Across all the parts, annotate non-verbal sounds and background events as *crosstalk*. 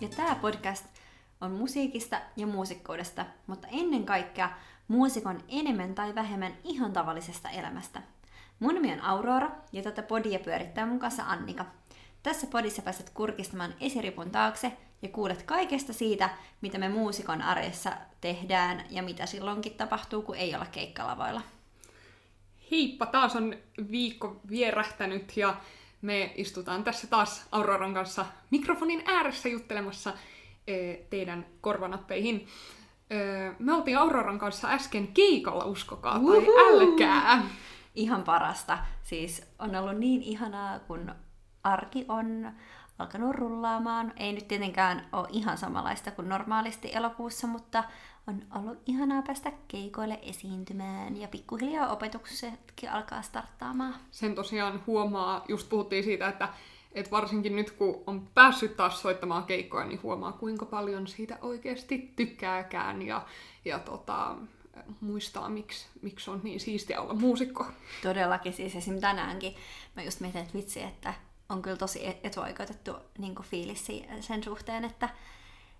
ja tämä podcast on musiikista ja muusikkoudesta, mutta ennen kaikkea muusikon enemmän tai vähemmän ihan tavallisesta elämästä. Mun nimi on Aurora ja tätä podia pyörittää mun kanssa Annika. Tässä podissa pääset kurkistamaan esiripun taakse ja kuulet kaikesta siitä, mitä me muusikon arjessa tehdään ja mitä silloinkin tapahtuu, kun ei olla keikkalavoilla. Heippa, taas on viikko vierähtänyt ja me istutaan tässä taas Auroran kanssa mikrofonin ääressä juttelemassa eh, teidän korvanappeihin. Eh, me oltiin Auroran kanssa äsken keikalla, uskokaa tai älkää. Ihan parasta. Siis on ollut niin ihanaa, kun arki on alkanut rullaamaan. Ei nyt tietenkään ole ihan samanlaista kuin normaalisti elokuussa, mutta on ollut ihanaa päästä keikoille esiintymään ja pikkuhiljaa opetuksetkin alkaa starttaamaan. Sen tosiaan huomaa, just puhuttiin siitä, että että varsinkin nyt kun on päässyt taas soittamaan keikkoja, niin huomaa kuinka paljon siitä oikeasti tykkääkään ja, ja tota, muistaa, miksi, miksi on niin siistiä olla muusikko. Todellakin siis esim. tänäänkin mä just mietin, että vitsi, että on kyllä tosi etuoikeutettu niin fiilis sen suhteen, että,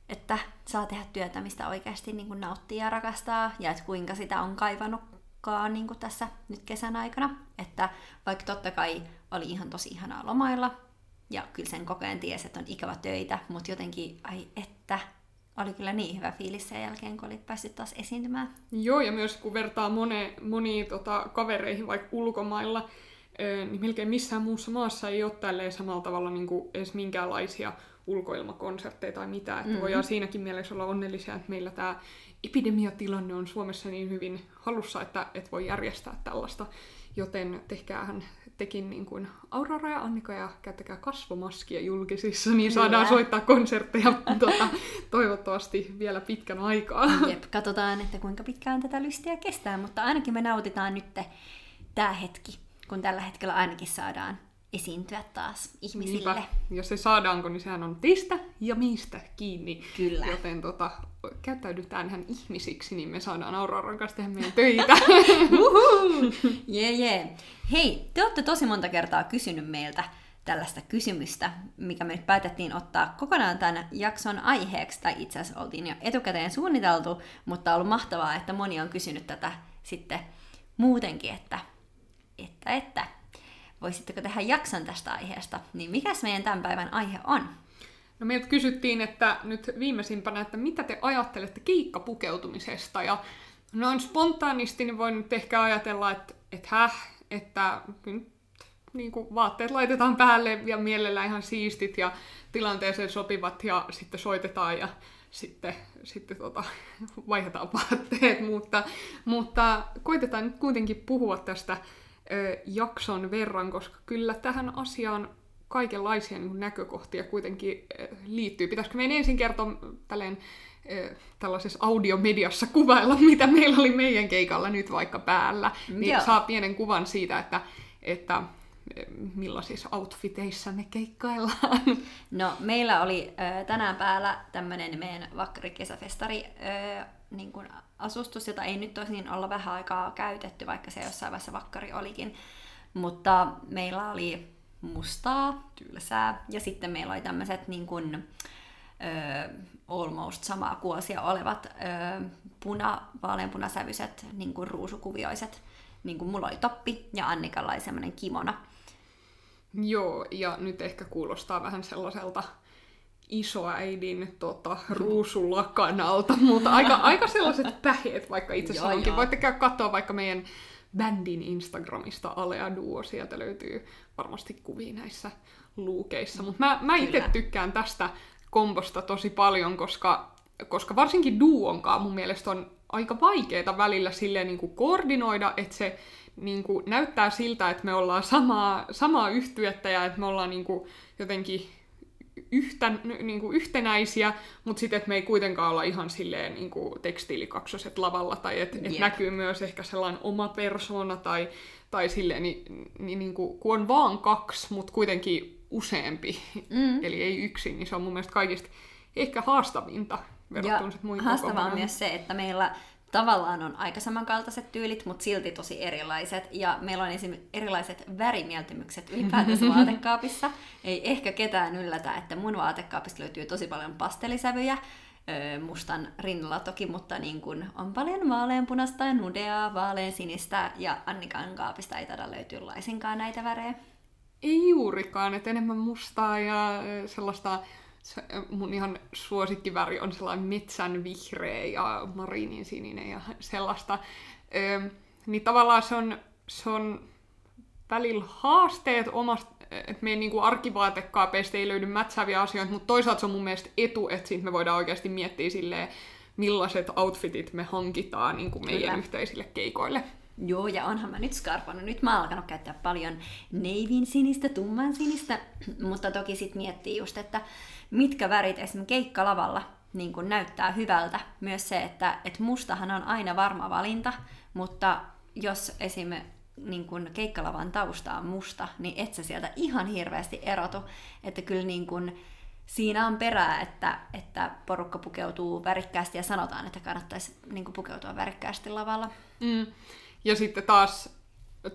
että saa tehdä työtä, mistä oikeasti niin kuin nauttii ja rakastaa, ja että kuinka sitä on kaivannutkaan niin kuin tässä nyt kesän aikana. Että vaikka totta kai oli ihan tosi ihanaa lomailla, ja kyllä sen kokeen tiesi, että on ikävä töitä, mutta jotenkin, ai että, oli kyllä niin hyvä fiilis sen jälkeen, kun oli päässyt taas esiintymään. Joo, ja myös kun vertaa mone, moniin tota, kavereihin vaikka ulkomailla, niin melkein missään muussa maassa ei ole tälleen samalla tavalla niin kuin edes minkäänlaisia ulkoilmakonsertteja tai mitään. Että mm-hmm. voidaan siinäkin mielessä olla onnellisia, että meillä tämä epidemiatilanne on Suomessa niin hyvin halussa, että, että voi järjestää tällaista. Joten tehkäähän tekin niin kuin Aurora ja Annika ja käyttäkää kasvomaskia julkisissa, niin Kyllä. saadaan soittaa konsertteja *laughs* tuota, toivottavasti vielä pitkän aikaa. Jep, katsotaan, että kuinka pitkään tätä lystiä kestää, mutta ainakin me nautitaan nyt tämä hetki kun tällä hetkellä ainakin saadaan esiintyä taas ihmisille. Niinpä. Ja se saadaanko, niin sehän on teistä ja mistä kiinni. Kyllä. Joten tota, käyttäydytään ihan ihmisiksi, niin me saadaan Auroran kanssa tehdä meidän töitä. *laughs* *laughs* Jee, yeah, yeah. Hei, te olette tosi monta kertaa kysynyt meiltä tällaista kysymystä, mikä me nyt päätettiin ottaa kokonaan tämän jakson aiheeksi, tai itse asiassa oltiin jo etukäteen suunniteltu, mutta on ollut mahtavaa, että moni on kysynyt tätä sitten muutenkin, että että, että voisitteko tehdä jakson tästä aiheesta, niin mikäs meidän tämän päivän aihe on? No meiltä kysyttiin, että nyt viimeisimpänä, että mitä te ajattelette kiikkapukeutumisesta, ja noin spontaanisti niin voin nyt ehkä ajatella, että, että häh, että niin kuin vaatteet laitetaan päälle ja mielellään ihan siistit ja tilanteeseen sopivat ja sitten soitetaan ja sitten, sitten tota, vaihdetaan vaatteet, mutta, mutta koitetaan nyt kuitenkin puhua tästä ö, jakson verran, koska kyllä tähän asiaan kaikenlaisia niin näkökohtia kuitenkin ö, liittyy. Pitäisikö meidän ensin kertoa tälleen, ö, tällaisessa audiomediassa kuvailla, *laughs* mitä meillä oli meidän keikalla nyt vaikka päällä, niin Joo. saa pienen kuvan siitä, että, että millaisissa outfiteissa me keikkaillaan. *laughs* No, meillä oli ö, tänään päällä tämmöinen meidän vakkarikesäfestari ö, niin kuin asustus, jota ei nyt tosin olla vähän aikaa käytetty, vaikka se jossain vaiheessa vakkari olikin. Mutta meillä oli mustaa, tylsää, ja sitten meillä oli tämmöiset niin kuin, ö, almost samaa kuosia olevat ö, puna, vaaleanpunasävyiset, niin kuin ruusukuvioiset. Niin kuin mulla oli toppi ja Annikalla oli semmoinen kimona. Joo, ja nyt ehkä kuulostaa vähän sellaiselta isoäidin tota, ruusulakanalta, mutta aika, aika sellaiset päheet, vaikka itse sanonkin. Voitte käydä katsoa vaikka meidän bändin Instagramista Alea Duo, sieltä löytyy varmasti kuvia näissä luukeissa. Mutta mä, mä itse tykkään tästä kombosta tosi paljon, koska, koska varsinkin duonkaan mun mielestä on aika vaikeaa välillä silleen niin kuin koordinoida, että se niin kuin näyttää siltä, että me ollaan samaa, samaa yhtyettä ja että me ollaan niin kuin jotenkin yhtä, niin kuin yhtenäisiä, mutta sitten, että me ei kuitenkaan olla ihan silleen niin kuin tekstiilikaksoset lavalla, tai että et näkyy myös ehkä sellainen oma persona, tai, tai silleen, niin, niin, niin kuin, kun on vaan kaksi, mutta kuitenkin useampi, mm. eli ei yksin, niin se on mun mielestä kaikista ehkä haastavinta verrattuna muihin Haastavaa on myös se, että meillä tavallaan on aika samankaltaiset tyylit, mutta silti tosi erilaiset. Ja meillä on esim. erilaiset värimieltymykset ylipäätänsä *laughs* vaatekaapissa. Ei ehkä ketään yllätä, että mun vaatekaapista löytyy tosi paljon pastelisävyjä, mustan rinnalla toki, mutta niin kun on paljon vaaleanpunasta ja nudeaa, vaaleansinistä ja Annikan kaapista ei taida löytyä laisinkaan näitä värejä. Ei juurikaan, että enemmän mustaa ja sellaista se, mun ihan suosikkiväri on sellainen metsän vihreä ja mariinin sininen ja sellaista. Ö, niin tavallaan se on, se on välillä haasteet omasta, että meidän niin arkivaatekaapeista ei löydy mätsääviä asioita, mutta toisaalta se on mun mielestä etu, että siitä me voidaan oikeasti miettiä silleen, millaiset outfitit me hankitaan niin kuin meidän Kyllä. yhteisille keikoille. Joo, ja onhan mä nyt skarpannut. Nyt mä oon alkanut käyttää paljon neivin sinistä, tumman sinistä, *clears throat* mutta toki sit miettii just, että mitkä värit esimerkiksi keikkalavalla niin kun näyttää hyvältä. Myös se, että et mustahan on aina varma valinta, mutta jos esim. Niin kun keikkalavan tausta on musta, niin et sä sieltä ihan hirveästi erotu. Että kyllä niin kun, siinä on perää, että, että porukka pukeutuu värikkäästi ja sanotaan, että kannattaisi niin pukeutua värikkäästi lavalla. Mm. Ja sitten taas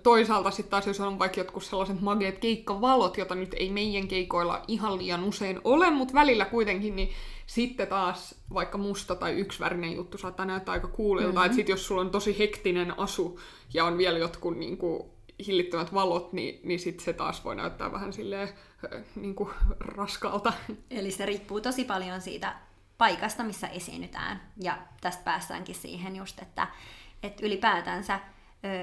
toisaalta sitten taas, jos on vaikka jotkut sellaiset mageet keikkavalot, jota nyt ei meidän keikoilla ihan liian usein ole, mutta välillä kuitenkin, niin sitten taas vaikka musta tai yksivärinen juttu saattaa näyttää aika kuulilta. Mm-hmm. Että sitten jos sulla on tosi hektinen asu ja on vielä jotkut niin kuin, hillittömät valot, niin, niin sitten se taas voi näyttää vähän silleen niin kuin, raskaalta. Eli se riippuu tosi paljon siitä paikasta, missä esiinnytään. Ja tästä päästäänkin siihen just, että, että ylipäätänsä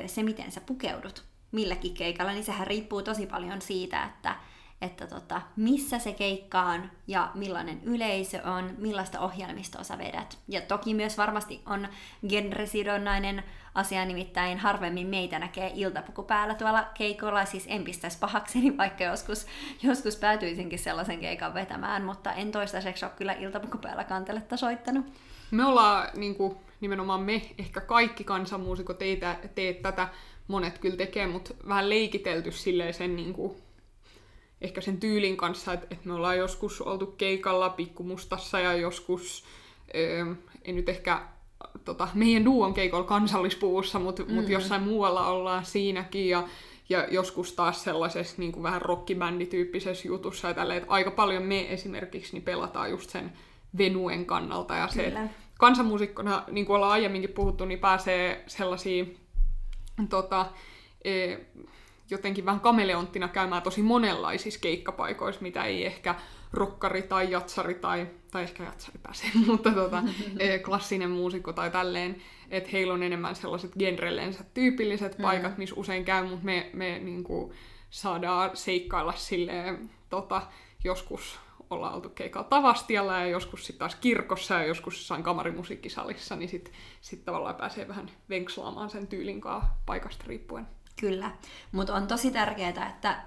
se, miten sä pukeudut milläkin keikalla, niin sehän riippuu tosi paljon siitä, että, että tota, missä se keikka on ja millainen yleisö on, millaista ohjelmistoa sä vedät. Ja toki myös varmasti on genresidonnainen asia, nimittäin harvemmin meitä näkee iltapuku päällä tuolla keikolla, siis en pistäisi pahakseni, vaikka joskus, joskus päätyisinkin sellaisen keikan vetämään, mutta en toistaiseksi ole kyllä iltapuku päällä kanteletta soittanut. Me ollaan niin kuin nimenomaan me, ehkä kaikki kansanmuusikot ei tee tätä, monet kyllä tekee, mutta vähän leikitelty silleen sen niin kuin, ehkä sen tyylin kanssa, että, että me ollaan joskus oltu keikalla pikkumustassa ja joskus, öö, ei nyt ehkä tota, meidän duon keikolla kansallispuvussa, mutta mm. mut jossain muualla ollaan siinäkin ja, ja joskus taas sellaisessa niin kuin vähän rockibändityyppisessä jutussa ja tälleen, että aika paljon me esimerkiksi niin pelataan just sen venuen kannalta ja se, Kyllä kansanmuusikkona, niin kuin ollaan aiemminkin puhuttu, niin pääsee sellaisia tota, e, jotenkin vähän kameleonttina käymään tosi monenlaisissa keikkapaikoissa, mitä ei ehkä rokkari tai jatsari tai, tai ehkä jatsari pääsee, *laughs* mutta tota, e, klassinen muusikko tai tälleen, että heillä on enemmän sellaiset genrelleensä tyypilliset mm. paikat, missä usein käy, mutta me, me niin kuin, saadaan seikkailla silleen, tota, joskus ollaan oltu keikalla Tavastialla ja joskus sitten taas kirkossa ja joskus jossain kamarimusiikkisalissa, niin sitten sit tavallaan pääsee vähän venkslaamaan sen tyylin paikasta riippuen. Kyllä, mutta on tosi tärkeää, että,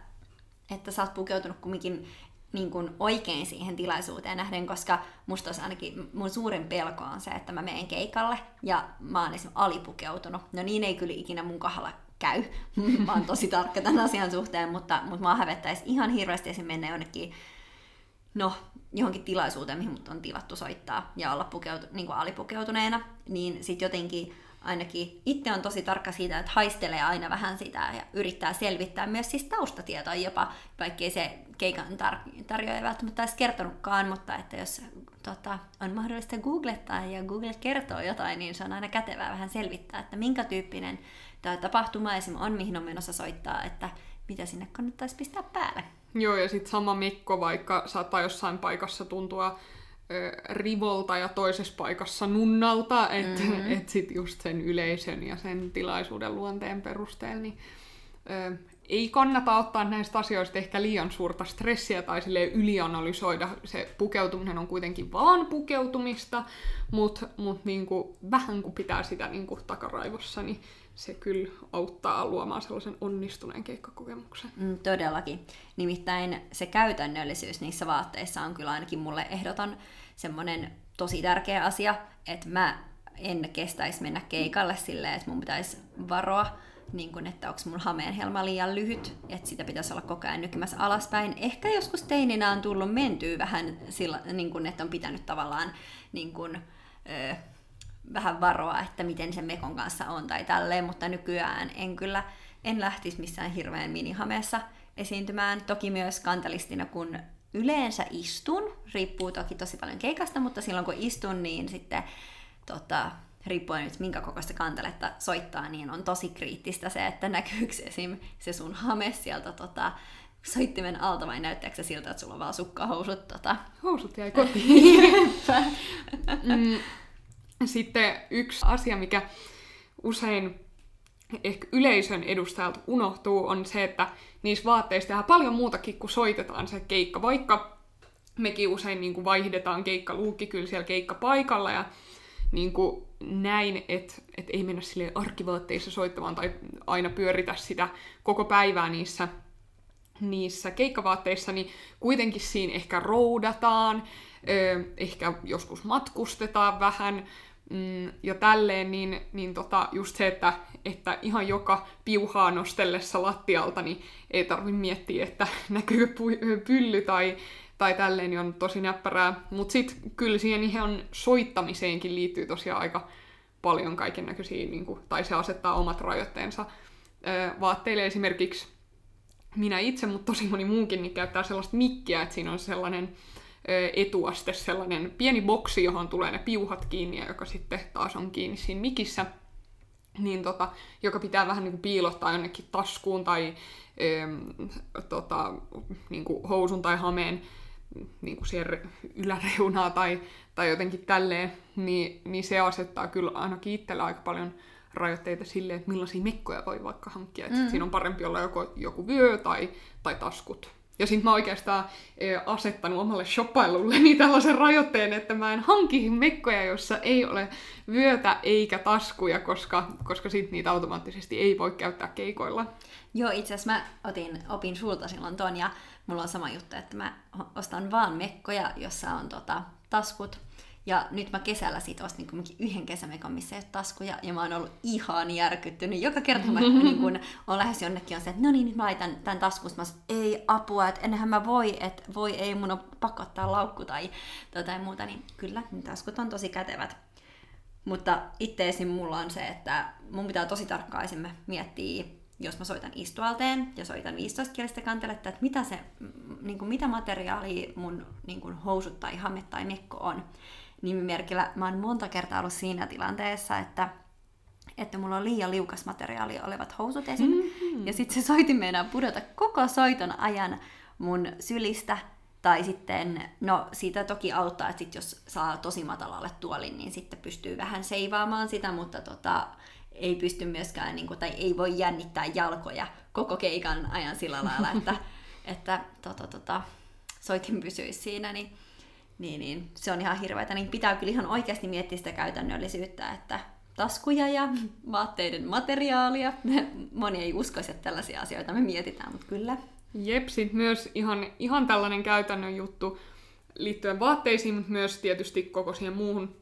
että sä oot pukeutunut kumminkin niin kuin oikein siihen tilaisuuteen nähden, koska musta olisi ainakin mun suurin pelko on se, että mä menen keikalle ja mä oon esimerkiksi alipukeutunut. No niin ei kyllä ikinä mun kohdalla käy. *laughs* mä oon tosi tarkka tämän asian suhteen, mutta, mutta mä hävettäisi ihan hirveästi esim. mennä jonnekin no, johonkin tilaisuuteen, mihin mut on tilattu soittaa ja olla pukeutu, niin kuin alipukeutuneena, niin sitten jotenkin ainakin itse on tosi tarkka siitä, että haistelee aina vähän sitä ja yrittää selvittää myös siis taustatietoa jopa, vaikkei se keikan tar- tarjoaja välttämättä olisi kertonutkaan, mutta että jos tota, on mahdollista googlettaa ja Google kertoo jotain, niin se on aina kätevää vähän selvittää, että minkä tyyppinen tämä tapahtuma esim. on, mihin on menossa soittaa, että mitä sinne kannattaisi pistää päälle. Joo, ja sitten sama Mikko, vaikka saattaa jossain paikassa tuntua rivolta ja toisessa paikassa nunnalta, että mm-hmm. et sitten just sen yleisön ja sen tilaisuuden luonteen perusteella, niin ö, ei kannata ottaa näistä asioista ehkä liian suurta stressiä tai sille ylianalysoida. Se pukeutuminen on kuitenkin vaan pukeutumista, mutta mut niinku, vähän kun pitää sitä niinku takaraivossa, niin se kyllä auttaa luomaan sellaisen onnistuneen keikkakokemuksen. Mm, todellakin. Nimittäin se käytännöllisyys niissä vaatteissa on kyllä ainakin mulle ehdoton semmoinen tosi tärkeä asia, että mä en kestäisi mennä keikalle silleen, että mun pitäisi varoa, niin kun, että onko mun hameenhelma liian lyhyt, että sitä pitäisi olla koko ajan nykymässä alaspäin. Ehkä joskus teininä on tullut mentyä vähän sillä, niin kun, että on pitänyt tavallaan niin kun, vähän varoa, että miten se mekon kanssa on tai tälleen, mutta nykyään en kyllä, en lähtisi missään hirveän minihameessa esiintymään. Toki myös kantelistina, kun yleensä istun, riippuu toki tosi paljon keikasta, mutta silloin kun istun, niin sitten tota, riippuen nyt minkä kokoista kanteletta soittaa, niin on tosi kriittistä se, että näkyykö esim. se sun hame sieltä tota, soittimen alta vai näyttääkö se siltä, että sulla on vaan sukkahousut? Tota... Housut jäi kotiin. *laughs* mm, sitten yksi asia, mikä usein ehkä yleisön edustajalta unohtuu, on se, että niissä vaatteissa tehdään paljon muutakin kuin soitetaan se keikka. Vaikka mekin usein niin kuin vaihdetaan keikkaluukki kyllä siellä keikkapaikalla ja niin kuin näin, että et ei mennä sille arkivaatteissa soittamaan tai aina pyöritä sitä koko päivää niissä, niissä keikkavaatteissa, niin kuitenkin siinä ehkä roudataan, ehkä joskus matkustetaan vähän, mm, ja tälleen, niin, niin tota, just se, että, että ihan joka piuhaa nostellessa lattialta, niin ei tarvitse miettiä, että *laughs* näkyy pylly tai, tai tälleen, niin on tosi näppärää. Mutta sitten kyllä siihen ihan soittamiseenkin liittyy tosiaan aika paljon kaiken näköisiä, niin kuin, tai se asettaa omat rajoitteensa vaatteille esimerkiksi minä itse, mutta tosi moni muukin, niin käyttää sellaista mikkiä, että siinä on sellainen etuaste, sellainen pieni boksi, johon tulee ne piuhat kiinni ja joka sitten taas on kiinni siinä mikissä, niin tota, joka pitää vähän niin kuin piilottaa jonnekin taskuun tai ö, tota, niin kuin housun tai hameen niin kuin siihen yläreunaa tai, tai jotenkin tälleen, niin, niin se asettaa kyllä ainakin itsellä aika paljon rajoitteita sille, että millaisia mekkoja voi vaikka hankkia. Mm. siinä on parempi olla joko, joku vyö tai, tai taskut. Ja sitten mä oikeastaan asettanut omalle shoppailulleni tällaisen rajoitteen, että mä en hanki mekkoja, jossa ei ole vyötä eikä taskuja, koska, koska sit niitä automaattisesti ei voi käyttää keikoilla. Joo, itse asiassa mä otin, opin sulta silloin ton ja mulla on sama juttu, että mä ostan vaan mekkoja, jossa on tota, taskut. Ja nyt mä kesällä sit ostin kumminkin yhden kesämekon, missä ei ole taskuja, ja mä oon ollut ihan järkyttynyt. Joka kerta mä *laughs* niin kun on lähes jonnekin on se, että no niin, nyt mä laitan tämän taskun, mä sanon, ei apua, että enhän mä voi, että voi ei mun on pakottaa laukku tai jotain muuta, niin kyllä, niin taskut on tosi kätevät. Mutta itse esim. mulla on se, että mun pitää tosi tarkkaan miettiä jos mä soitan istualteen ja soitan 15 kielistä kanteletta, että mitä, se, niin kuin, mitä materiaali mun niin kuin, housut tai hame tai mekko on. Nimimerkillä mä oon monta kertaa ollut siinä tilanteessa, että että mulla on liian liukas materiaali olevat housut esim. Mm-hmm. Ja sitten se soitin meinaa pudota koko soiton ajan mun sylistä. Tai sitten, no siitä toki auttaa, että sit jos saa tosi matalalle tuolin, niin sitten pystyy vähän seivaamaan sitä, mutta tota, ei pysty myöskään, niin kuin, tai ei voi jännittää jalkoja koko keikan ajan sillä lailla, että, *laughs* että tota, tota, soitin pysyisi siinä, niin, niin, niin se on ihan hirveätä. Niin pitää kyllä ihan oikeasti miettiä sitä käytännöllisyyttä, että taskuja ja *laughs* vaatteiden materiaalia. *laughs* Moni ei uskoisi, että tällaisia asioita me mietitään, mutta kyllä. Jep, myös ihan, ihan tällainen käytännön juttu liittyen vaatteisiin, mutta myös tietysti koko siihen muuhun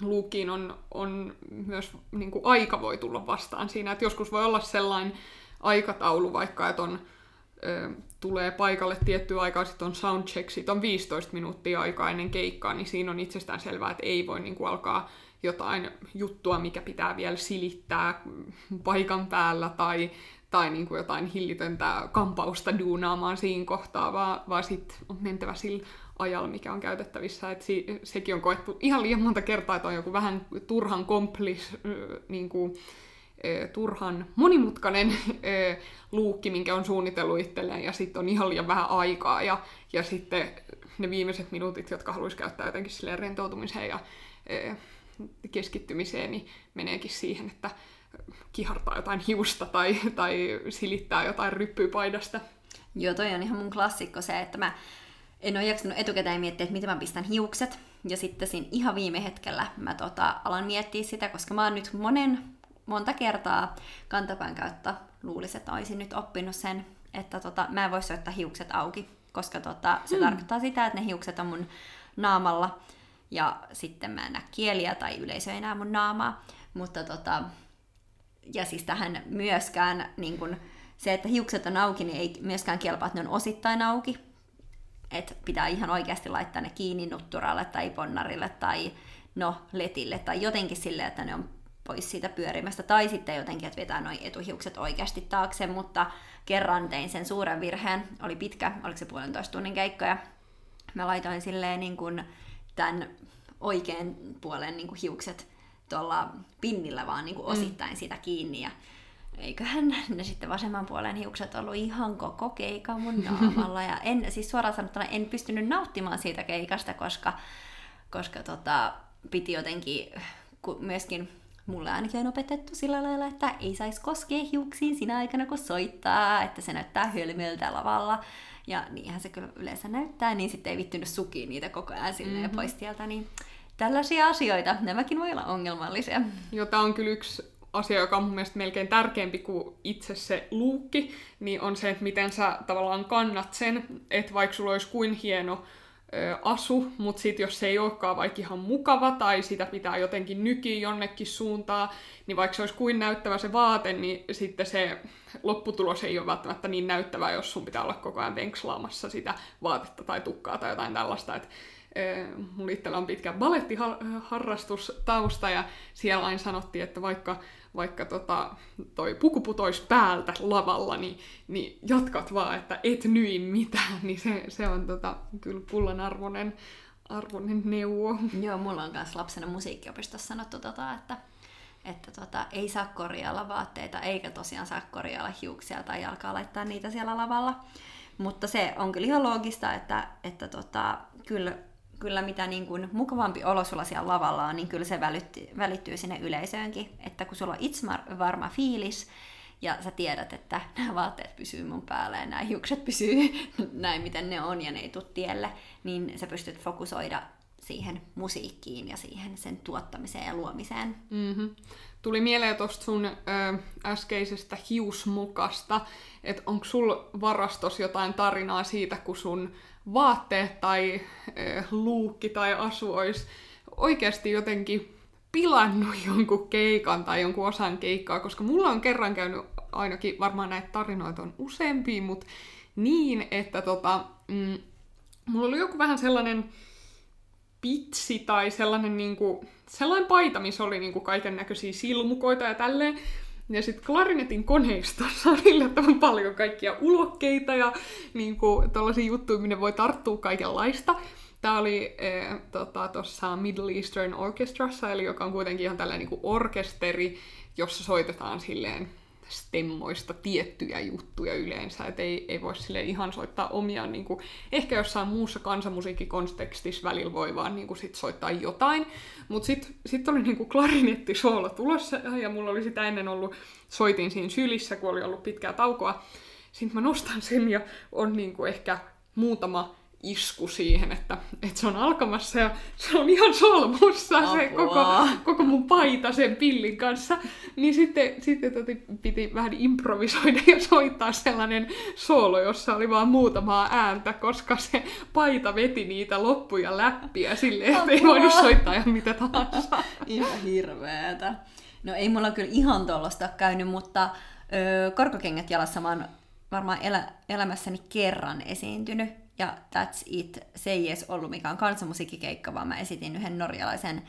luukiin on, on myös niin kuin aika voi tulla vastaan siinä, että joskus voi olla sellainen aikataulu vaikka, että on, ö, tulee paikalle tietty aika, sitten on soundcheck, sitten on 15 minuuttia aikaa ennen keikkaa, niin siinä on itsestään selvää, että ei voi niin kuin alkaa jotain juttua, mikä pitää vielä silittää paikan päällä tai, tai niin kuin jotain hillitöntä kampausta duunaamaan siinä kohtaa, vaan, vaan sitten on mentävä sillä ajalla, mikä on käytettävissä. Et si, sekin on koettu ihan liian monta kertaa, että on joku vähän turhan komplis, niin kuin, turhan monimutkainen luukki, minkä on suunnitellut itselleen, ja sitten on ihan liian vähän aikaa, ja, ja sitten ne viimeiset minuutit, jotka haluaisi käyttää jotenkin silleen rentoutumiseen ja keskittymiseen, niin meneekin siihen, että kihartaa jotain hiusta tai, tai silittää jotain ryppypaidasta. Joo, toi on ihan mun klassikko se, että mä en ole jaksanut etukäteen miettiä, että miten mä pistän hiukset. Ja sitten siinä ihan viime hetkellä mä tota, alan miettiä sitä, koska mä oon nyt monen, monta kertaa kantapään kautta luulisin, että olisin nyt oppinut sen, että tota, mä en voi soittaa hiukset auki, koska tota, se hmm. tarkoittaa sitä, että ne hiukset on mun naamalla ja sitten mä en näe kieliä tai yleisö ei näe mun naamaa. Mutta tota, ja siis tähän myöskään niin kun, se, että hiukset on auki, niin ei myöskään kelpaa, että ne on osittain auki, että pitää ihan oikeasti laittaa ne kiinni nutturalle tai ponnarille tai no, letille tai jotenkin silleen, että ne on pois siitä pyörimästä, tai sitten jotenkin, että vetää noin etuhiukset oikeasti taakse, mutta kerran tein sen suuren virheen, oli pitkä, oliko se puolentoista tunnin keikka, ja mä laitoin silleen niin kuin tämän oikean puolen niin kuin hiukset tuolla pinnillä vaan niin kuin mm. osittain mm. sitä kiinni, ja eiköhän ne sitten vasemman puolen hiukset ollut ihan koko keika mun *laughs* naamalla. Ja en, siis suoraan sanottuna en pystynyt nauttimaan siitä keikasta, koska, koska tota, piti jotenkin myöskin mulle ainakin on opetettu sillä lailla, että ei saisi koskea hiuksiin sinä aikana, kun soittaa, että se näyttää hölmöltä lavalla. Ja niinhän se kyllä yleensä näyttää, niin sitten ei vittynyt sukiin niitä koko ajan sinne mm-hmm. ja pois tieltä, niin tällaisia asioita, nämäkin voi olla ongelmallisia. Joo, tämä on kyllä yksi asia, joka on mun mielestä melkein tärkeämpi kuin itse se luukki, niin on se, että miten sä tavallaan kannat sen, että vaikka sulla olisi kuin hieno asu, mutta sitten jos se ei olekaan vaikka ihan mukava tai sitä pitää jotenkin nykiä jonnekin suuntaan, niin vaikka se olisi kuin näyttävä se vaate, niin sitten se lopputulos ei ole välttämättä niin näyttävää, jos sun pitää olla koko ajan venkslaamassa sitä vaatetta tai tukkaa tai jotain tällaista. Että mulla itsellä on pitkä balettiharrastustausta ja siellä aina sanottiin, että vaikka vaikka tota, toi puku putoisi päältä lavalla, niin, niin jatkat vaan, että et nyi mitään, niin se, se on tota, kyllä pullan arvoinen, arvoinen neuvo. Joo, mulla on myös lapsena musiikkiopistossa sanottu, tota, että, että tota, ei saa korjailla vaatteita, eikä tosiaan saa korjailla hiuksia tai alkaa laittaa niitä siellä lavalla. Mutta se on kyllä ihan loogista, että, että tota, kyllä kyllä mitä niin kuin mukavampi olo sulla siellä lavalla on, niin kyllä se välittyy, välittyy sinne yleisöönkin. Että kun sulla on itse varma fiilis, ja sä tiedät, että nämä vaatteet pysyy mun päällä ja nämä hiukset pysyy *laughs* näin, miten ne on ja ne ei tule tielle, niin sä pystyt fokusoida siihen musiikkiin ja siihen sen tuottamiseen ja luomiseen. Mm-hmm. Tuli mieleen tuosta sun ö, äskeisestä hiusmukasta, että onko sul varastos jotain tarinaa siitä, kun sun vaatteet tai äh, luukki tai asu olisi oikeasti jotenkin pilannut *laughs* jonkun keikan tai jonkun osan keikkaa, koska mulla on kerran käynyt ainakin, varmaan näitä tarinoita on useampia, mutta niin, että tota, mm, mulla oli joku vähän sellainen pitsi tai sellainen, niinku, sellainen paita, missä oli niinku kaiken näköisiä silmukoita ja tälleen. Ja sitten klarinetin koneistossa *laughs* on yllättävän paljon kaikkia ulokkeita ja niin tällaisia juttuja, minne voi tarttua kaikenlaista. Tämä oli tuossa tota, Middle Eastern Orchestrassa, eli joka on kuitenkin ihan tällainen niin orkesteri, jossa soitetaan silleen stemmoista tiettyjä juttuja yleensä, että ei, ei voi sille ihan soittaa omia, niin kuin, ehkä jossain muussa kansanmusiikkikontekstissa välillä voi vaan niin kuin, sit soittaa jotain, mutta sitten sit oli niin klarinettisoolo tulossa, ja mulla oli sitä ennen ollut, soitin siinä sylissä, kun oli ollut pitkää taukoa, sitten mä nostan sen ja on niin kuin, ehkä muutama isku siihen, että, että se on alkamassa ja se on ihan solmussa Apua. se koko, koko mun paita sen pillin kanssa. Niin sitten, sitten toti, piti vähän improvisoida ja soittaa sellainen soolo, jossa oli vaan muutamaa ääntä, koska se paita veti niitä loppuja läppiä silleen, että ei voinut soittaa ihan mitä tahansa. Ihan hirveetä. No ei mulla kyllä ihan tollasta käynyt, mutta öö, korkokengät jalassa mä oon varmaan elä, elämässäni kerran esiintynyt ja That's It, se ei edes ollut mikään kansanmusiikkikeikka, vaan mä esitin yhden norjalaisen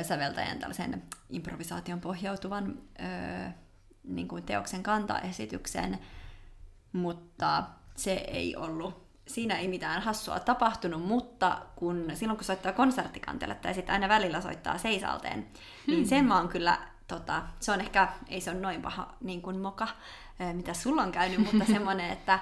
ö, säveltäjän tällaisen improvisaation pohjautuvan ö, niin kuin teoksen kantaesityksen, mutta se ei ollut siinä ei mitään hassua tapahtunut, mutta kun, silloin kun soittaa konserttikantelle tai sitten aina välillä soittaa seisalteen, niin hmm. niin sen mä oon kyllä, tota, se on ehkä, ei se ole noin paha niin kuin moka, mitä sulla on käynyt, mutta *laughs* semmoinen, että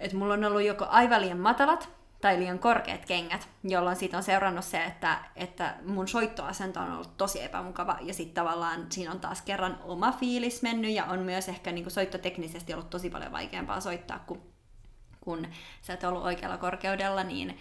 että mulla on ollut joko aivan liian matalat tai liian korkeat kengät, jolloin siitä on seurannut se, että, että mun soittoasento on ollut tosi epämukava ja sitten tavallaan siinä on taas kerran oma fiilis mennyt ja on myös ehkä niin soittoteknisesti ollut tosi paljon vaikeampaa soittaa, kun, kun sä et ollut oikealla korkeudella, niin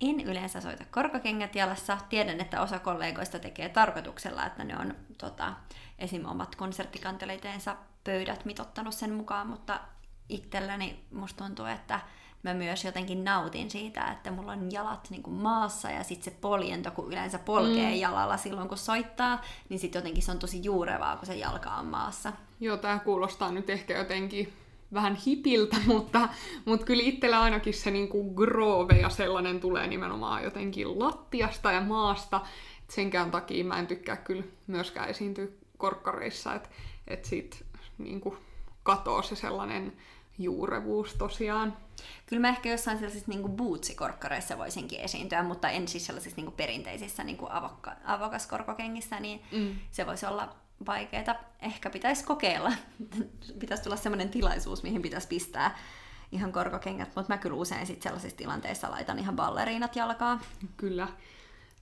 en yleensä soita korkokengät jalassa. Tiedän, että osa kollegoista tekee tarkoituksella, että ne on tota, esim. omat konserttikanteleiteensa pöydät mitottanut sen mukaan, mutta itselläni musta tuntuu, että mä myös jotenkin nautin siitä, että mulla on jalat niin kuin maassa ja sitten se poljento, kun yleensä polkee mm. jalalla silloin kun soittaa, niin sitten jotenkin se on tosi juurevaa, kun se jalka on maassa. Joo, tämä kuulostaa nyt ehkä jotenkin vähän hipiltä, *laughs* mutta, mutta kyllä itsellä ainakin se niin kuin groove ja sellainen tulee nimenomaan jotenkin lattiasta ja maasta, senkään takia mä en tykkää kyllä myöskään esiintyä korkkareissa, että et sit niinku katoo se sellainen juurevuus tosiaan. Kyllä mä ehkä jossain sellaisissa niin bootsikorkkareissa voisinkin esiintyä, mutta en siis sellaisissa niin perinteisissä niin avokka, avokaskorkokengissä, niin mm. se voisi olla vaikeaa. Ehkä pitäisi kokeilla. pitäisi tulla sellainen tilaisuus, mihin pitäisi pistää ihan korkokengät, mutta mä kyllä usein sit sellaisissa tilanteissa laitan ihan balleriinat jalkaa. Kyllä.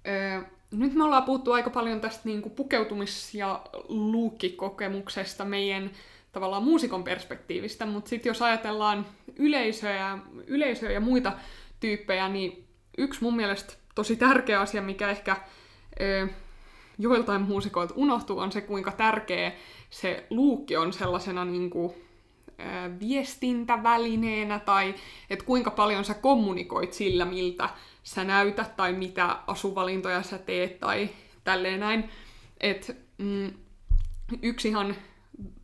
Öö, nyt me ollaan puhuttu aika paljon tästä niin kuin pukeutumis- ja luukkikokemuksesta meidän tavallaan muusikon perspektiivistä, mutta sitten jos ajatellaan yleisöä, yleisöä ja muita tyyppejä, niin yksi mun mielestä tosi tärkeä asia, mikä ehkä ö, joiltain muusikoilta unohtuu, on se, kuinka tärkeä se luukki on sellaisena niin kuin, ö, viestintävälineenä, tai että kuinka paljon sä kommunikoit sillä, miltä sä näytät, tai mitä asuvalintoja sä teet, tai tälleen näin. Et, mm, yksi ihan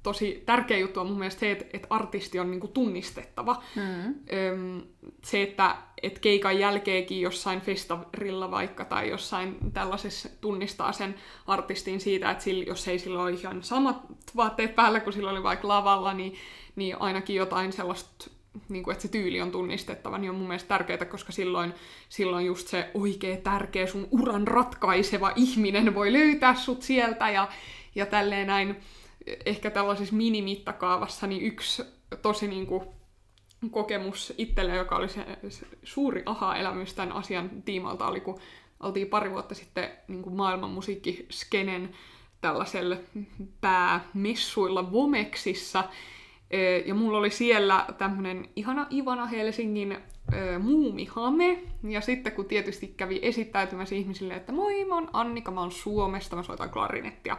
tosi tärkeä juttu on mun mielestä se, että, että artisti on niinku tunnistettava. Mm. Öm, se, että et keikan jälkeenkin jossain festarilla vaikka tai jossain tällaisessa tunnistaa sen artistin siitä, että sillä, jos ei sillä ole ihan samat vaatteet päällä kuin sillä oli vaikka lavalla, niin, niin ainakin jotain sellaista niin kuin, että se tyyli on tunnistettava, niin on mun mielestä tärkeää, koska silloin, silloin just se oikea tärkeä sun uran ratkaiseva ihminen voi löytää sut sieltä ja, ja tälleen näin ehkä tällaisessa minimittakaavassa niin yksi tosi niin kuin, kokemus itselle, joka oli se, se suuri aha-elämys tämän asian tiimalta, oli kun oltiin pari vuotta sitten niin kuin maailman musiikkiskenen tällaisella päämessuilla Vomeksissa. Ja mulla oli siellä tämmönen ihana Ivana Helsingin muumihame. Ja sitten kun tietysti kävi esittäytymässä ihmisille, että moi, mä oon Annika, mä oon Suomesta, mä soitan klarinettia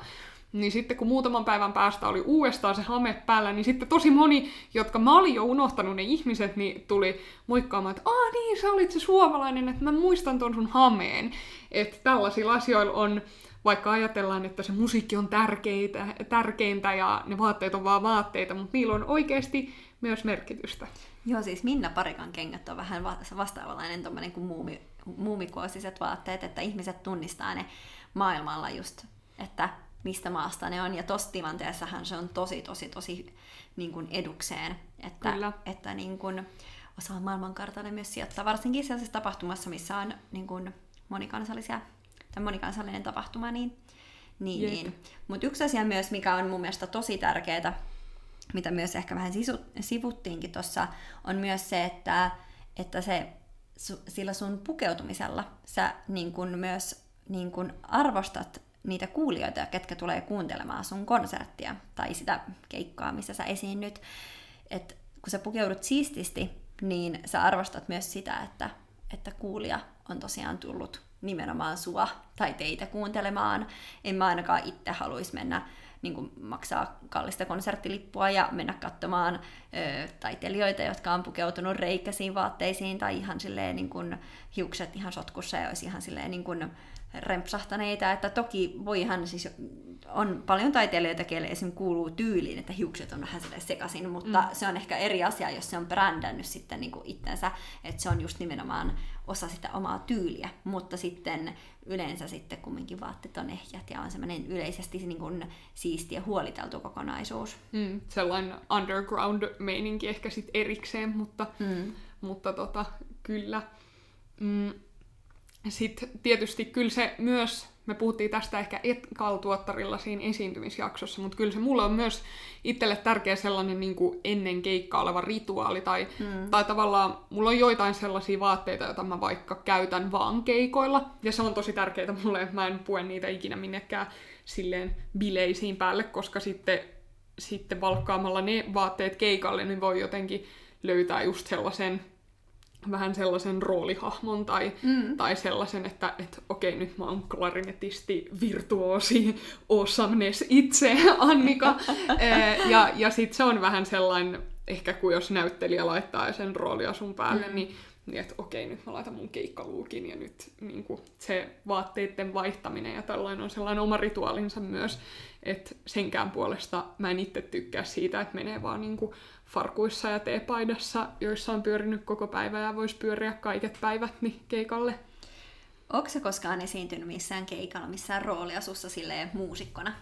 niin sitten kun muutaman päivän päästä oli uudestaan se hame päällä, niin sitten tosi moni, jotka mä olin jo unohtanut ne ihmiset, niin tuli moikkaamaan, että aah niin, sä olit se suomalainen, että mä muistan ton sun hameen. Että tällaisilla asioilla on, vaikka ajatellaan, että se musiikki on tärkeintä, tärkeintä ja ne vaatteet on vaan vaatteita, mutta niillä on oikeasti myös merkitystä. Joo, siis Minna Parikan kengät on vähän vastaavanlainen tommonen kuin muumi, muumikuosiset vaatteet, että ihmiset tunnistaa ne maailmalla just, että mistä maasta ne on. Ja tossa tilanteessahan se on tosi, tosi, tosi niin kuin edukseen, että, Kyllä. että niin kuin osaa maailmankartalle myös sijoittaa, varsinkin sellaisessa tapahtumassa, missä on niin kuin monikansallisia, tai monikansallinen tapahtuma, niin, niin, niin. Mutta yksi asia myös, mikä on mun mielestä tosi tärkeää, mitä myös ehkä vähän sisu, sivuttiinkin tuossa, on myös se, että, että se, su, sillä sun pukeutumisella sä niin kun myös niin kun arvostat niitä kuulijoita, ketkä tulee kuuntelemaan sun konserttia tai sitä keikkaa, missä sä esiinnyt. Et kun sä pukeudut siististi, niin sä arvostat myös sitä, että, että kuulija on tosiaan tullut nimenomaan sua tai teitä kuuntelemaan. En mä ainakaan itse haluaisi mennä niin kuin maksaa kallista konserttilippua ja mennä katsomaan ö, taiteilijoita, jotka on pukeutunut reikäisiin vaatteisiin tai ihan silleen niin kuin hiukset ihan sotkussa ja olisi ihan silleen niin kuin, rempsahtaneita, että toki voihan siis, on paljon taiteilijoita, keille esim. kuuluu tyyliin, että hiukset on vähän sekaisin, mutta mm. se on ehkä eri asia, jos se on brändännyt sitten niin kuin itsensä, että se on just nimenomaan osa sitä omaa tyyliä, mutta sitten yleensä sitten kumminkin vaatteet on ehjät ja on semmoinen yleisesti niin kuin siisti ja huoliteltu kokonaisuus. Mm, sellainen underground-meininki ehkä sitten erikseen, mutta, mm. mutta tota, kyllä. Mm, sitten tietysti kyllä se myös, me puhuttiin tästä ehkä Etkal-tuottarilla siinä esiintymisjaksossa, mutta kyllä se mulle on myös itselle tärkeä sellainen niin kuin ennen keikkaa oleva rituaali, tai, mm. tai tavallaan mulla on joitain sellaisia vaatteita, joita mä vaikka käytän vaan keikoilla, ja se on tosi tärkeää mulle, että mä en pue niitä ikinä minnekään silleen bileisiin päälle, koska sitten, sitten valkkaamalla ne vaatteet keikalle, niin voi jotenkin löytää just sellaisen vähän sellaisen roolihahmon tai, mm. tai sellaisen, että et, okei, nyt mä oon klarinetisti, virtuosi, awesomeness itse, *laughs* Annika. ja ja sitten se on vähän sellainen, ehkä kun jos näyttelijä laittaa sen rooliasun päälle, mm. niin niin että okei, nyt mä laitan mun keikkaluukin ja nyt niin kuin, se vaatteiden vaihtaminen ja tällainen on sellainen oma rituaalinsa myös, että senkään puolesta mä en itse tykkää siitä, että menee vaan niin kuin, farkuissa ja teepaidassa, joissa on pyörinyt koko päivä ja voisi pyöriä kaiket päivät niin keikalle. Onko se koskaan esiintynyt missään keikalla, missään rooliasussa silleen muusikkona?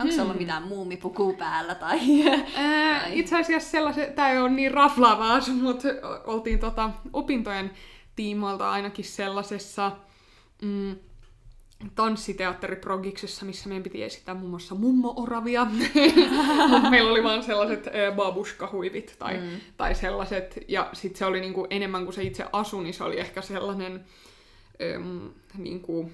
Onko hmm. ollut mitään muumipukua päällä? Tai, Ää, tai... Itse asiassa sellaiset, tämä ei ole niin raflaava asu, mutta oltiin tota, opintojen tiimoilta ainakin sellaisessa mm, tanssiteatteriprogiksessa, missä meidän piti esittää muun muassa mummo-oravia. *laughs* Meillä oli vaan sellaiset babushkahuivit tai, mm. tai sellaiset. Ja sitten se oli niinku enemmän kuin se itse asu, niin se oli ehkä sellainen ähm, niinku,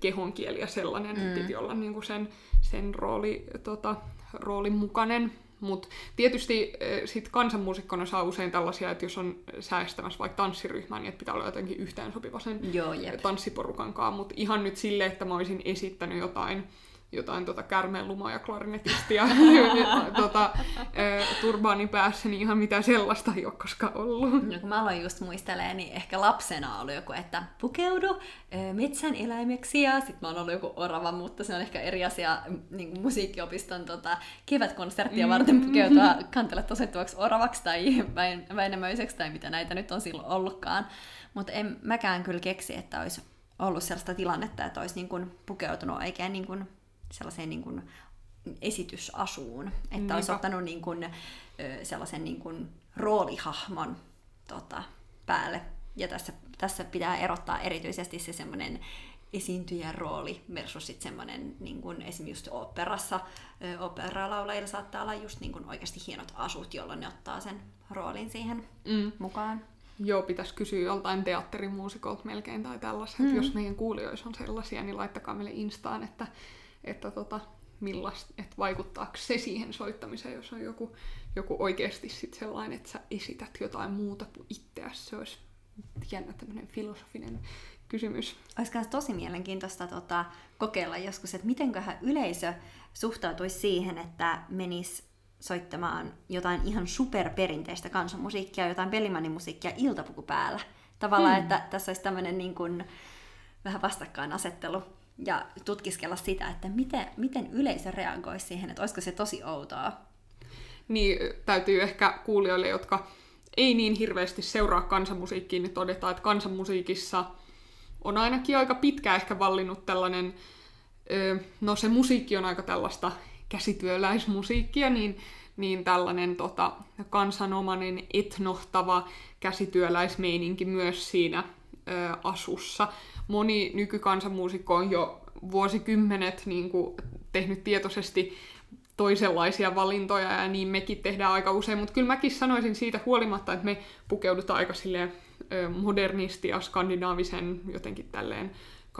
kehonkieli ja sellainen, mm. piti olla niinku sen, sen rooli, tota, roolin mukainen. Mutta tietysti sit kansanmuusikkona saa usein tällaisia, että jos on säästämässä vaikka tanssiryhmää, niin että pitää olla jotenkin yhteensopiva sen Joo, tanssiporukan kanssa. Mutta ihan nyt silleen, että mä olisin esittänyt jotain jotain tota kärmeenlumaa ja klarinetistia *laughs* tota, turbaanin päässä, niin ihan mitä sellaista ei ole koskaan ollut. No kun mä aloin just muistelemaan, niin ehkä lapsena oli joku, että pukeudu metsän eläimeksi ja sitten mä oon ollut joku orava, mutta se on ehkä eri asia niin kuin musiikkiopiston tota, kevätkonserttia varten pukeutua kantelle tosettuvaksi oravaksi tai väinämöiseksi tai mitä näitä nyt on silloin ollutkaan. Mutta en mäkään kyllä keksi, että olisi ollut sellaista tilannetta, että olisi niin kuin pukeutunut oikein niin kuin sellaiseen niin kuin esitysasuun, että Niinpä. olisi ottanut niin kuin, sellaisen niin kuin roolihahmon tota, päälle. Ja tässä, tässä pitää erottaa erityisesti se semmoinen esiintyjän rooli versus sitten semmoinen, niin kuin esimerkiksi just operassa, operalaulajilla saattaa olla just niin kuin oikeasti hienot asut, jolloin ne ottaa sen roolin siihen mm. mukaan. Joo, pitäisi kysyä joltain teatterimuusikolta melkein tai tällaista. Mm. Jos meidän kuulijoissa on sellaisia, niin laittakaa meille Instaan, että että tota, millaista, että vaikuttaako se siihen soittamiseen, jos on joku, joku oikeasti sit sellainen, että sä esität jotain muuta kuin itseäsi. Se olisi jännä tämmöinen filosofinen kysymys. Olisi tosi mielenkiintoista tota, kokeilla joskus, että mitenköhän yleisö suhtautuisi siihen, että menis soittamaan jotain ihan superperinteistä kansanmusiikkia, jotain pelimanimusiikkia iltapuku päällä. Tavallaan, hmm. että tässä olisi tämmöinen niin kuin, vähän vastakkainasettelu ja tutkiskella sitä, että miten, miten yleisö reagoisi siihen, että olisiko se tosi outoa. Niin, täytyy ehkä kuulijoille, jotka ei niin hirveästi seuraa kansanmusiikkiin, niin todeta, että kansanmusiikissa on ainakin aika pitkä ehkä vallinnut tällainen, no se musiikki on aika tällaista käsityöläismusiikkia, niin, niin tällainen tota, kansanomainen etnohtava käsityöläismeininki myös siinä ö, asussa. Moni nykykansanmuusikko on jo vuosikymmenet niin kuin, tehnyt tietoisesti toisenlaisia valintoja ja niin mekin tehdään aika usein, mutta kyllä mäkin sanoisin siitä huolimatta, että me pukeudutaan aika silleen modernisti ja skandinaavisen jotenkin tälleen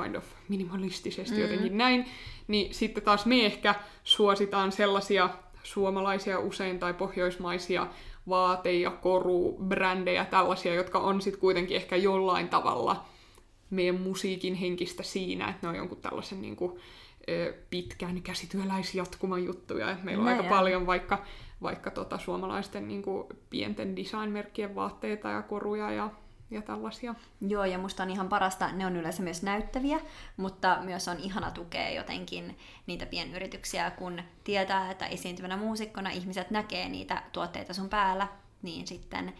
kind of minimalistisesti mm-hmm. jotenkin näin, niin sitten taas me ehkä suositaan sellaisia suomalaisia usein tai pohjoismaisia vaate- ja koru-brändejä, tällaisia, jotka on sitten kuitenkin ehkä jollain tavalla meidän musiikin henkistä siinä, että ne on jonkun tällaisen niin kuin, pitkän käsityöläisjatkuman juttuja. Et meillä on aika paljon vaikka, vaikka tota, suomalaisten niin kuin, pienten designmerkkien vaatteita ja koruja ja, ja tällaisia. Joo, ja musta on ihan parasta, ne on yleensä myös näyttäviä, mutta myös on ihana tukea jotenkin niitä pienyrityksiä, kun tietää, että esiintyvänä muusikkona ihmiset näkee niitä tuotteita sun päällä, niin sitten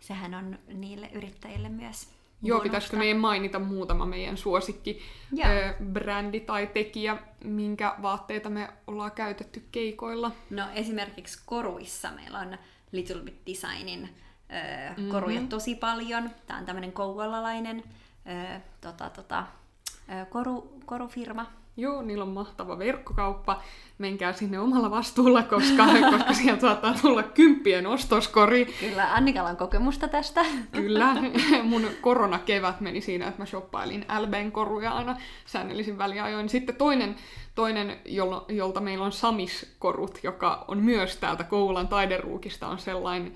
sehän on niille yrittäjille myös Joo, pitäisikö meidän mainita muutama meidän suosikki ö, brändi tai tekijä, minkä vaatteita me ollaan käytetty keikoilla? No esimerkiksi koruissa meillä on Little Bit Designin mm-hmm. koruja tosi paljon. Tämä on tämmöinen kouvolalainen tota, tota, koru, korufirma, Joo, niillä on mahtava verkkokauppa. Menkää sinne omalla vastuulla, koska, *laughs* koska sieltä saattaa tulla kymppien ostoskori. Kyllä, Annikalla on kokemusta tästä. Kyllä, *laughs* mun koronakevät meni siinä, että mä shoppailin LBn koruja aina säännöllisin väliajoin. Sitten toinen, toinen jolta, jolta meillä on Samis-korut, joka on myös täältä Koulan taideruukista, on sellainen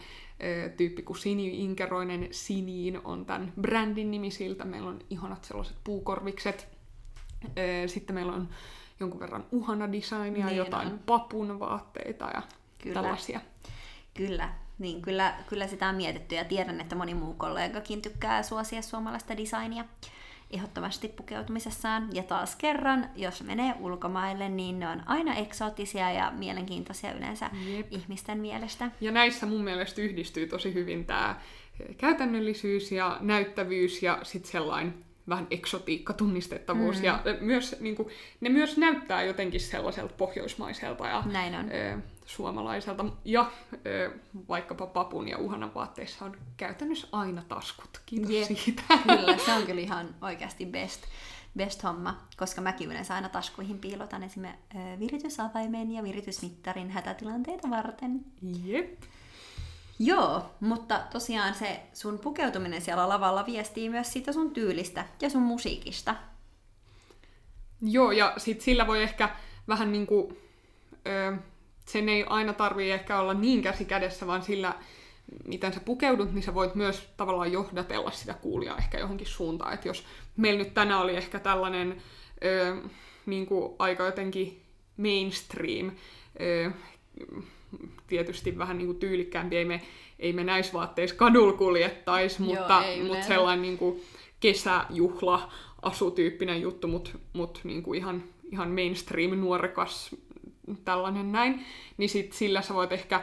tyyppi kuin Sini Inkeroinen Siniin on tämän brändin nimi siltä. Meillä on ihanat sellaiset puukorvikset sitten meillä on jonkun verran uhana designia, niin jotain on. papun vaatteita ja kyllä. tällaisia. Kyllä, niin kyllä, kyllä sitä on mietitty ja tiedän, että moni muu kollegakin tykkää suosia suomalaista designia ehdottomasti pukeutumisessaan. Ja taas kerran, jos menee ulkomaille, niin ne on aina eksoottisia ja mielenkiintoisia yleensä Jep. ihmisten mielestä. Ja näissä mun mielestä yhdistyy tosi hyvin tämä käytännöllisyys ja näyttävyys ja sitten sellainen vähän eksotiikka, tunnistettavuus. Mm. Ja myös, niin kuin, ne myös näyttää jotenkin sellaiselta pohjoismaiselta ja Näin on. Ö, suomalaiselta. Ja ö, vaikkapa papun ja uhanan vaatteissa on käytännössä aina taskut. Kiitos Jep, siitä. Kyllä, se on *laughs* kyllä ihan oikeasti best, best homma, koska mäkin yleensä aina taskuihin piilotan esimerkiksi viritysavaimen ja viritysmittarin hätätilanteita varten. Jep. Joo, mutta tosiaan se sun pukeutuminen siellä lavalla viestii myös siitä sun tyylistä ja sun musiikista. Joo, ja sit sillä voi ehkä vähän niinku, ö, sen ei aina tarvii ehkä olla niin käsi kädessä, vaan sillä, miten sä pukeudut, niin sä voit myös tavallaan johdatella sitä kuulijaa ehkä johonkin suuntaan. Että jos meillä nyt tänään oli ehkä tällainen ö, niinku aika jotenkin mainstream, ö, tietysti vähän niin kuin tyylikkäämpi, ei me, ei me näissä vaatteissa kadulla kuljettaisi, mutta, ei mutta sellainen niin kuin kesäjuhla asutyyppinen juttu, mutta mut niin kuin ihan, ihan mainstream nuorekas tällainen näin, niin sit sillä sä voit ehkä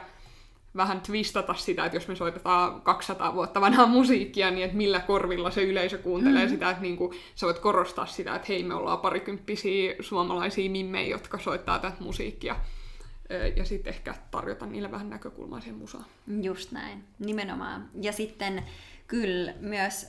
vähän twistata sitä, että jos me soitetaan 200 vuotta vanhaa musiikkia, niin että millä korvilla se yleisö kuuntelee mm. sitä, että niin kuin, sä voit korostaa sitä, että hei, me ollaan parikymppisiä suomalaisia mimmejä, jotka soittaa tätä musiikkia. Ja sitten ehkä tarjota niille vähän näkökulmaa siihen musaan. Just näin, nimenomaan. Ja sitten kyllä myös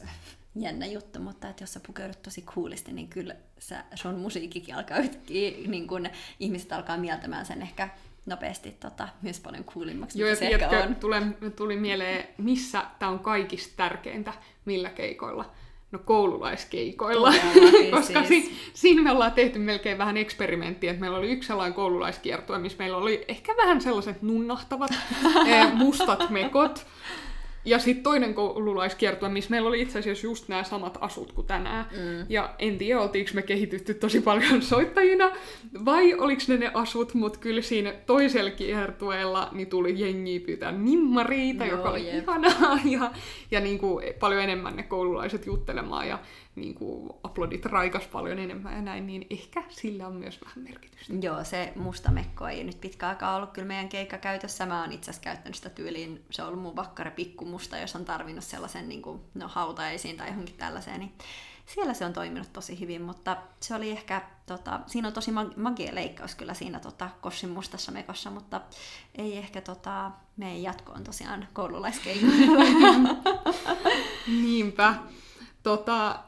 jännä juttu, mutta että jos sä pukeudut tosi coolisti, niin kyllä sä, sun musiikkikin alkaa yhtäkkiä, niin kun ihmiset alkaa mieltämään sen ehkä nopeasti tota, myös paljon coolimmaksi, Joo, mitä se ehkä on. tule, tuli mieleen, missä tämä on kaikista tärkeintä, millä keikoilla. No koululaiskeikoilla, Todellakin *laughs* koska siis. si, siinä me ollaan tehty melkein vähän eksperimenttiä, että meillä oli yksi sellainen koululaiskiertue, missä meillä oli ehkä vähän sellaiset nunnahtavat *laughs* eh, mustat mekot, ja sitten toinen koululaiskiertue, missä meillä oli itse asiassa just nämä samat asut kuin tänään. Mm. Ja en tiedä, oltiinko me kehitytty tosi paljon soittajina, vai oliko ne ne asut, mutta kyllä siinä toisella kiertueella niin tuli jengi pyytää nimmariita, Joo, joka oli jep. ihanaa, *laughs* ja, ja niin kuin paljon enemmän ne koululaiset juttelemaan, ja niin kuin aplodit raikas paljon enemmän ja näin, niin ehkä sillä on myös vähän merkitystä. Joo, se musta mekko ei nyt pitkä aikaa ollut kyllä meidän keikkakäytössä. Mä oon itse asiassa käyttänyt sitä tyyliin, se on ollut mun vakkari pikkumusta, jos on tarvinnut sellaisen niin kuin, no, hautajaisiin tai johonkin tällaiseen, niin siellä se on toiminut tosi hyvin, mutta se oli ehkä, tota, siinä on tosi mag- magia leikkaus kyllä siinä tota, Kossin mustassa mekossa, mutta ei ehkä tota, meidän jatko on tosiaan koululaiskeikoilla. *laughs* Niinpä. Tota,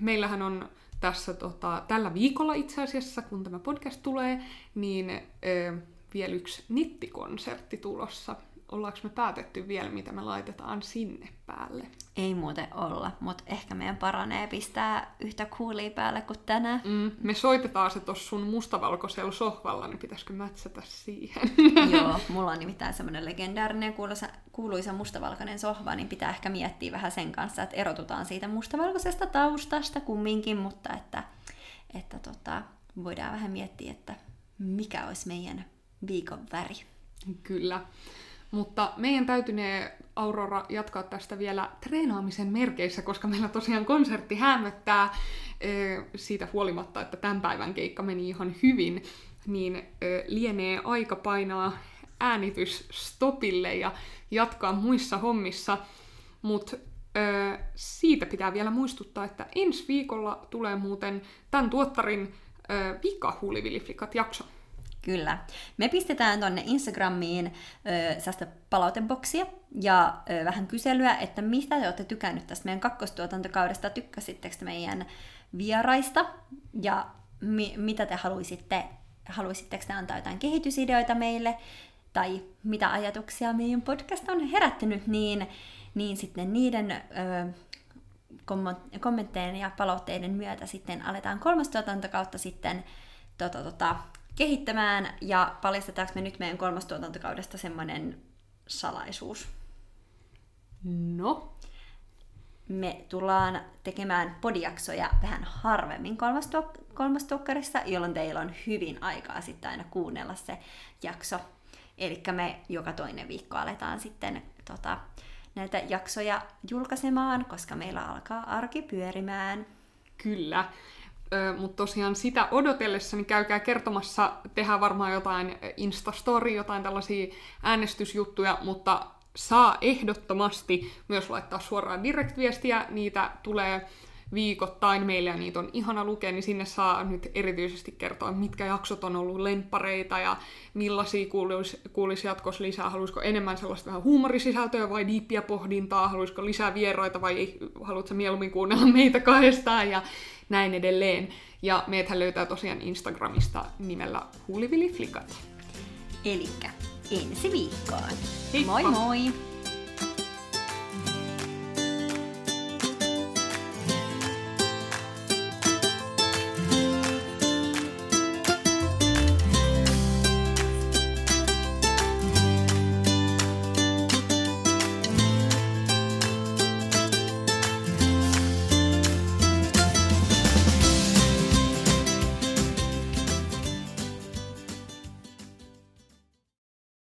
meillähän on tässä tota, tällä viikolla itse asiassa, kun tämä podcast tulee, niin ö, vielä yksi nettikonsertti tulossa. Ollaanko me päätetty vielä, mitä me laitetaan sinne päälle? ei muuten olla, mutta ehkä meidän paranee pistää yhtä kuulia päälle kuin tänään. Mm, me soitetaan se tuossa sun mustavalkoisella sohvalla, niin pitäisikö mätsätä siihen? *laughs* Joo, *laughs* mulla on nimittäin semmoinen legendaarinen kuuluisa, kuuluisa mustavalkoinen sohva, niin pitää ehkä miettiä vähän sen kanssa, että erotutaan siitä mustavalkoisesta taustasta kumminkin, mutta että, että tota, voidaan vähän miettiä, että mikä olisi meidän viikon väri. Kyllä. Mutta meidän täytynee, Aurora, jatkaa tästä vielä treenaamisen merkeissä, koska meillä tosiaan konsertti hämöttää siitä huolimatta, että tämän päivän keikka meni ihan hyvin, niin lienee aika painaa äänitys stopille ja jatkaa muissa hommissa. Mutta siitä pitää vielä muistuttaa, että ensi viikolla tulee muuten tämän tuottarin Vika jakso. Kyllä. Me pistetään tonne Instagramiin ö, sellaista palauteboksia ja ö, vähän kyselyä, että mistä te olette tykännyt tästä meidän kakkostuotantokaudesta, tykkäsittekö te meidän vieraista? Ja mi- mitä te haluaisitte, haluaisitteko te antaa jotain kehitysideoita meille? Tai mitä ajatuksia meidän podcast on herättänyt, niin, niin sitten niiden ö, kommenttejen ja palautteiden myötä sitten aletaan kolmas tuotantokautta sitten tota, tota, kehittämään ja paljastetaanko me nyt meidän kolmas tuotantokaudesta semmoinen salaisuus. No, Me tullaan tekemään podiaksoja vähän harvemmin kolmas, tuok- kolmas tuokkarissa, jolloin teillä on hyvin aikaa sitten aina kuunnella se jakso. Eli me joka toinen viikko aletaan sitten tota, näitä jaksoja julkaisemaan, koska meillä alkaa arki pyörimään. Kyllä. Mutta tosiaan sitä odotellessa, niin käykää kertomassa, tehdään varmaan jotain Instastory, jotain tällaisia äänestysjuttuja, mutta saa ehdottomasti myös laittaa suoraan direct-viestiä. Niitä tulee viikoittain meille ja niitä on ihana lukea, niin sinne saa nyt erityisesti kertoa, mitkä jaksot on ollut lemppareita ja millaisia kuulisi, kuulisi jatkossa lisää. Haluaisiko enemmän sellaista vähän huumorisisältöä vai diippiä pohdintaa, haluaisiko lisää vieraita vai haluatko mieluummin kuunnella meitä kahdestaan ja näin edelleen. Ja meitä löytää tosiaan Instagramista nimellä Huulivili Flikat. Elikkä ensi viikkoon. Heippa. Moi moi!